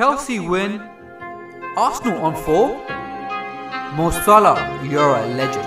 Chelsea win. Arsenal on four. Mo Salah, you're a legend.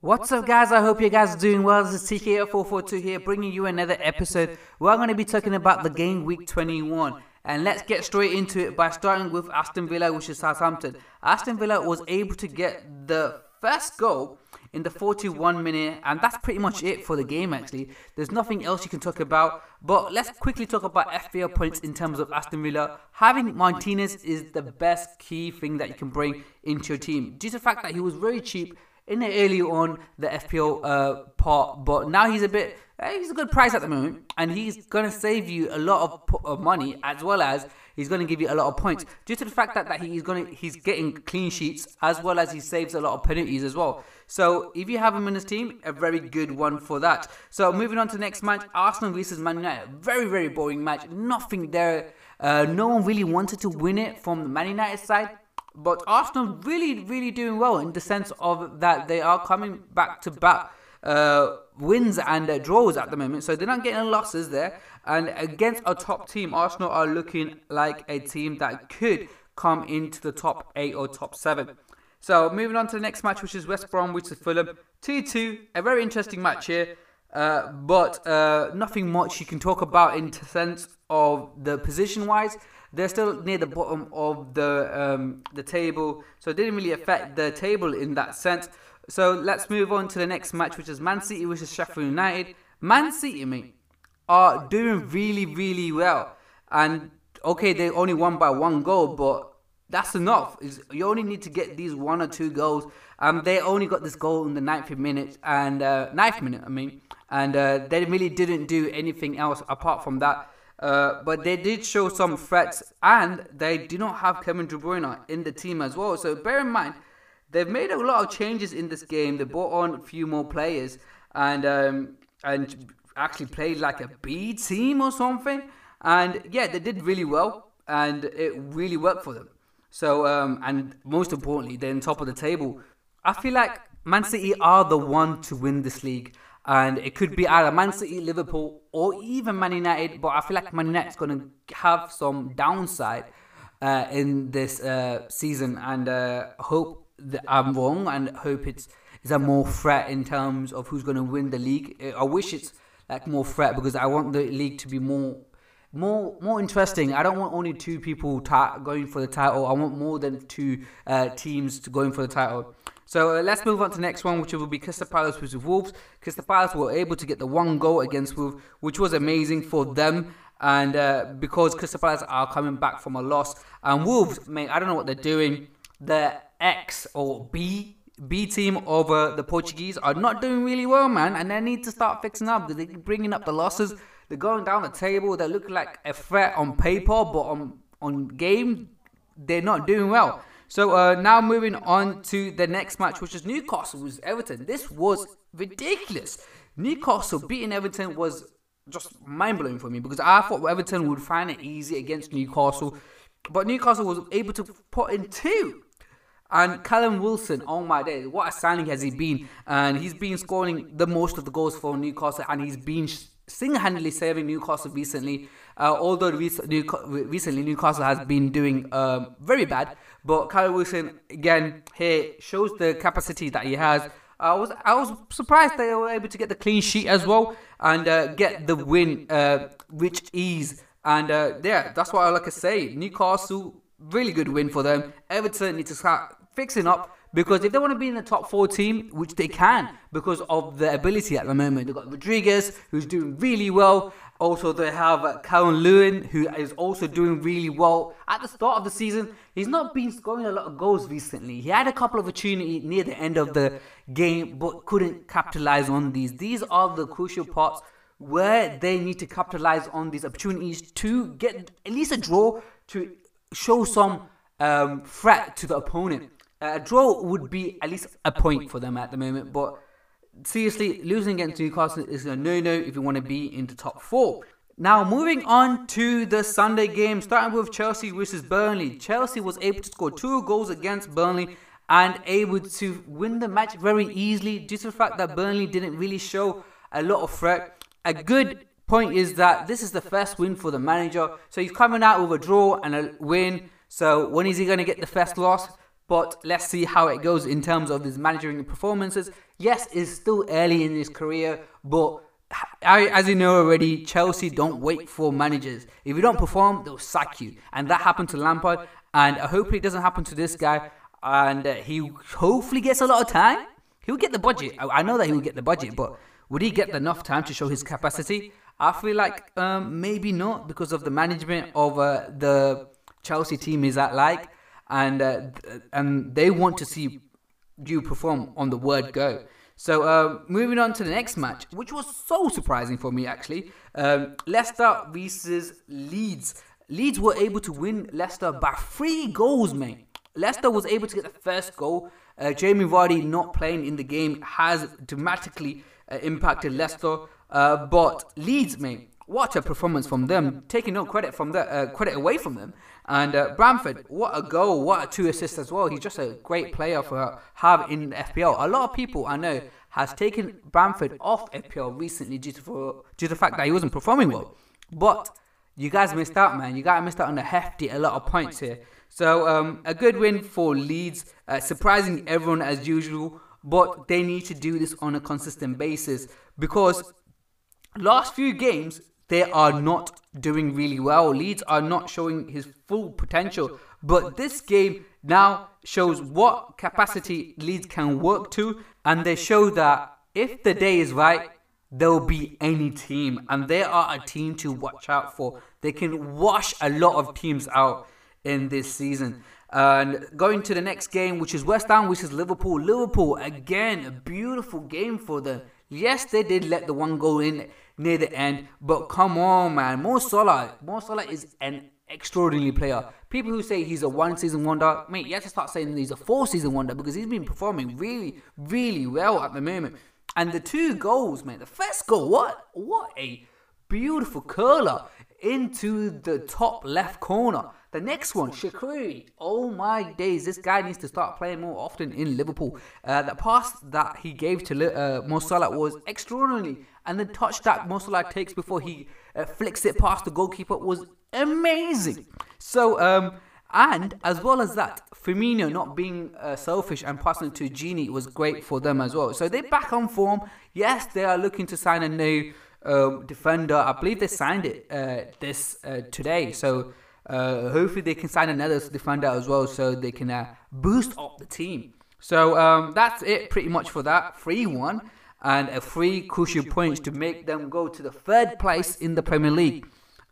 What's up, guys? I hope you guys are doing well. This is TKO442 here, bringing you another episode. We're going to be talking about the game week 21. And let's get straight into it by starting with Aston Villa, which is Southampton. Aston Villa was able to get the first goal in the 41 minute, and that's pretty much it for the game, actually. There's nothing else you can talk about, but let's quickly talk about FPL points in terms of Aston Villa. Having Martinez is the best key thing that you can bring into your team, due to the fact that he was very cheap in the early on the FPL uh, part, but now he's a bit. He's a good price at the moment, and he's gonna save you a lot of, of money as well as he's gonna give you a lot of points due to the fact that, that he's gonna he's getting clean sheets as well as he saves a lot of penalties as well. So if you have him in his team, a very good one for that. So moving on to the next match, Arsenal versus Man United. Very very boring match. Nothing there. Uh, no one really wanted to win it from the Man United side. But Arsenal really, really doing well in the sense of that they are coming back to back uh, wins and uh, draws at the moment. So they're not getting losses there. And against a top team, Arsenal are looking like a team that could come into the top eight or top seven. So moving on to the next match, which is West Bromwich to Fulham. 2-2, a very interesting match here. Uh, but uh, nothing much you can talk about in sense of the position-wise. They're still near the bottom of the um, the table, so it didn't really affect the table in that sense. So let's move on to the next match, which is Man City versus Sheffield United. Man City, mate, are doing really, really well, and okay, they only won by one goal, but that's enough. You only need to get these one or two goals. Um, they only got this goal in the ninth minute and uh, ninth minute, I mean, and uh, they really didn't do anything else apart from that. Uh, but they did show some threats, and they do not have Kevin De Bruyne in the team as well. So bear in mind, they've made a lot of changes in this game. They brought on a few more players, and um, and actually played like a B team or something. And yeah, they did really well, and it really worked for them. So um, and most importantly, they're on top of the table. I feel like Man City are the one to win this league and it could be either Man City, Liverpool, or even Man United. But I feel like Man United's going to have some downside uh, in this uh, season, and uh, hope that I'm wrong, and hope it's is a more threat in terms of who's going to win the league. I wish it's like more threat because I want the league to be more. More, more interesting. I don't want only two people ta- going for the title. I want more than two uh, teams to going for the title. So uh, let's move on to the next one, which will be Crystal Palace versus Wolves. Crystal Palace were able to get the one goal against Wolves, which was amazing for them. And uh, because Crystal Palace are coming back from a loss, and Wolves, mate, I don't know what they're doing. The X or B B team over the Portuguese are not doing really well, man, and they need to start fixing up. They're bringing up the losses. They're going down the table. They look like a threat on paper, but on on game, they're not doing well. So uh, now moving on to the next match, which is Newcastle versus Everton. This was ridiculous. Newcastle beating Everton was just mind blowing for me because I thought Everton would find it easy against Newcastle, but Newcastle was able to put in two. And Callum Wilson, oh my days, what a signing has he been? And he's been scoring the most of the goals for Newcastle, and he's been single-handedly saving Newcastle recently. Uh, although recently Newcastle has been doing um, very bad, but Kyle Wilson again here shows the capacity that he has. I was I was surprised they were able to get the clean sheet as well and uh, get the win uh, with ease. And uh, yeah, that's what I like to say. Newcastle really good win for them. Everton need to start fixing up because if they want to be in the top four team, which they can because of the ability at the moment, they've got Rodriguez who's doing really well. Also, they have Calvert-Lewin, who is also doing really well. At the start of the season, he's not been scoring a lot of goals recently. He had a couple of opportunities near the end of the game, but couldn't capitalize on these. These are the crucial parts where they need to capitalize on these opportunities to get at least a draw to show some um, threat to the opponent. A draw would be at least a point for them at the moment, but seriously, losing against Newcastle is a no-no if you want to be in the top four. Now, moving on to the Sunday game, starting with Chelsea versus Burnley. Chelsea was able to score two goals against Burnley and able to win the match very easily due to the fact that Burnley didn't really show a lot of threat. A good point is that this is the first win for the manager, so he's coming out with a draw and a win. So, when is he going to get the first loss? But let's see how it goes in terms of his managing performances. Yes, it's still early in his career, but as you know already, Chelsea don't wait for managers. If you don't perform, they'll sack you, and that happened to Lampard. And hopefully, it doesn't happen to this guy. And uh, he hopefully gets a lot of time. He'll get the budget. I know that he will get the budget, but would he get enough time to show his capacity? I feel like um, maybe not because of the management of uh, the Chelsea team is that like, and uh, and they want to see you perform on the word go. So uh, moving on to the next match, which was so surprising for me actually, um, Leicester versus Leeds. Leeds were able to win Leicester by three goals, mate. Leicester was able to get the first goal. Uh, Jamie Vardy not playing in the game has dramatically uh, impacted Leicester, uh, but Leeds, mate, what a performance from them, taking no credit from the uh, credit away from them. And uh, Bamford, what a goal, what a two assists as well. He's just a great player for have in FPL. A lot of people I know has taken Bamford off FPL recently due to for, due to the fact that he wasn't performing well. But you guys missed out, man. You guys missed out on a hefty a lot of points here. So um, a good win for Leeds, uh, surprising everyone as usual. But they need to do this on a consistent basis because last few games they are not doing really well. Leeds are not showing his full potential. But this game now shows what capacity Leeds can work to, and they show that if the day is right, there'll be any team, and they are a team to watch out for. They can wash a lot of teams out in this season. And going to the next game, which is West Ham, which is Liverpool. Liverpool, again, a beautiful game for them. Yes, they did let the one go in near the end, but come on, man. Mo Salah, Mo Salah is an extraordinary player. People who say he's a one season wonder, mate, you have to start saying he's a four season wonder because he's been performing really, really well at the moment. And the two goals, man, the first goal, what, what a beautiful curler into the top left corner. The next one, Shaqiri. Oh my days, this guy needs to start playing more often in Liverpool. Uh, the pass that he gave to uh, Mo Salah was extraordinary, and the touch that Mo Salah takes before he uh, flicks it past the goalkeeper was amazing. So, um, and as well as that, Firmino not being uh, selfish and passing to Gini was great for them as well. So they're back on form. Yes, they are looking to sign a new uh, defender. I believe they signed it uh, this uh, today. So uh, hopefully they can sign another defender as well, so they can uh, boost up the team. So um, that's it, pretty much for that free one and a free crucial points to make them go to the third place in the Premier League.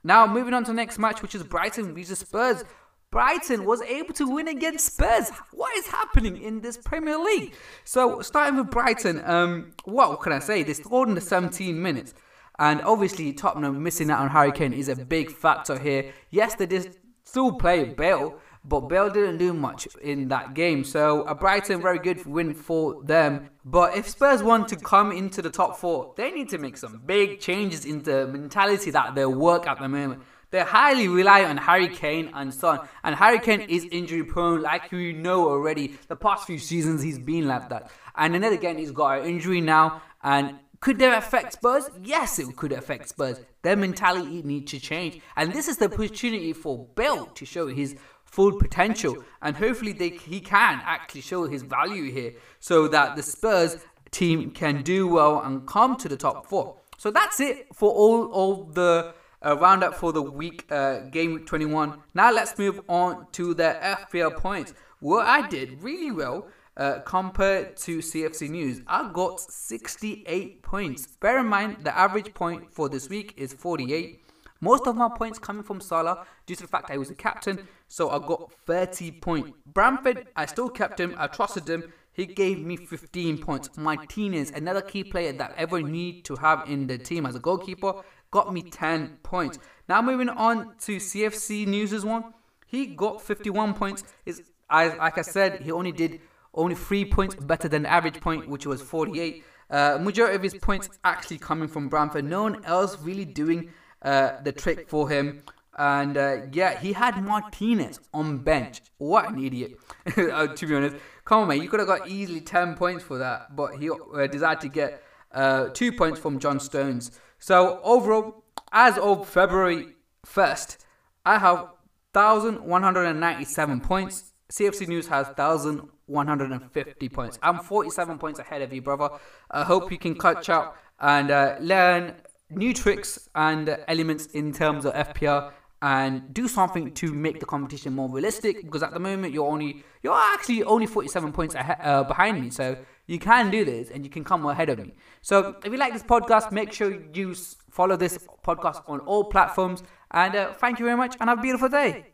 Now moving on to the next match, which is Brighton versus Spurs. Brighton was able to win against Spurs. What is happening in this Premier League? So starting with Brighton, um, what can I say? They scored in the 17 minutes. And obviously, Tottenham missing out on Harry Kane is a big factor here. Yes, they did still play Bale, but Bale didn't do much in that game. So a Brighton very good win for them. But if Spurs want to come into the top four, they need to make some big changes in the mentality that they work at the moment. They highly rely on Harry Kane and Son. And Harry Kane is injury prone, like we know already. The past few seasons he's been like that. And then again, he's got an injury now. And could they affect Spurs? Yes, it could affect Spurs. Their mentality needs to change. And this is the opportunity for Bale to show his full potential. And hopefully they, he can actually show his value here so that the Spurs team can do well and come to the top four. So that's it for all, of the uh, roundup for the week, uh, game 21. Now let's move on to the FPL points. What I did really well uh, compared to CFC News, I got 68 points. Bear in mind, the average point for this week is 48. Most of my points coming from Salah due to the fact I was a captain, so I got 30 points. Bamford, I still kept him, I trusted him. He gave me 15 points. Martinez, another key player that ever need to have in the team as a goalkeeper, got me 10 points. Now moving on to CFC News' one, he got 51 points. Is like I said, he only did only three points better than average point, which was 48. Uh, majority of his points actually coming from Bamford. No one else really doing uh, the trick for him. And uh, yeah, he had Martinez on bench. What an idiot, uh, to be honest. Come on, man, you could have got easily 10 points for that, but he uh, decided to get uh, two points from John Stones. So overall, as of February 1st, I have 1,197 points. CFC News has 1,150 points. I'm 47 points ahead of you, brother. I hope you can catch up and uh, learn new tricks and elements in terms of FPL and do something to make the competition more realistic because at the moment you're only you're actually only 47 points ahead, uh, behind me so you can do this and you can come ahead of me so if you like this podcast make sure you follow this podcast on all platforms and uh, thank you very much and have a beautiful day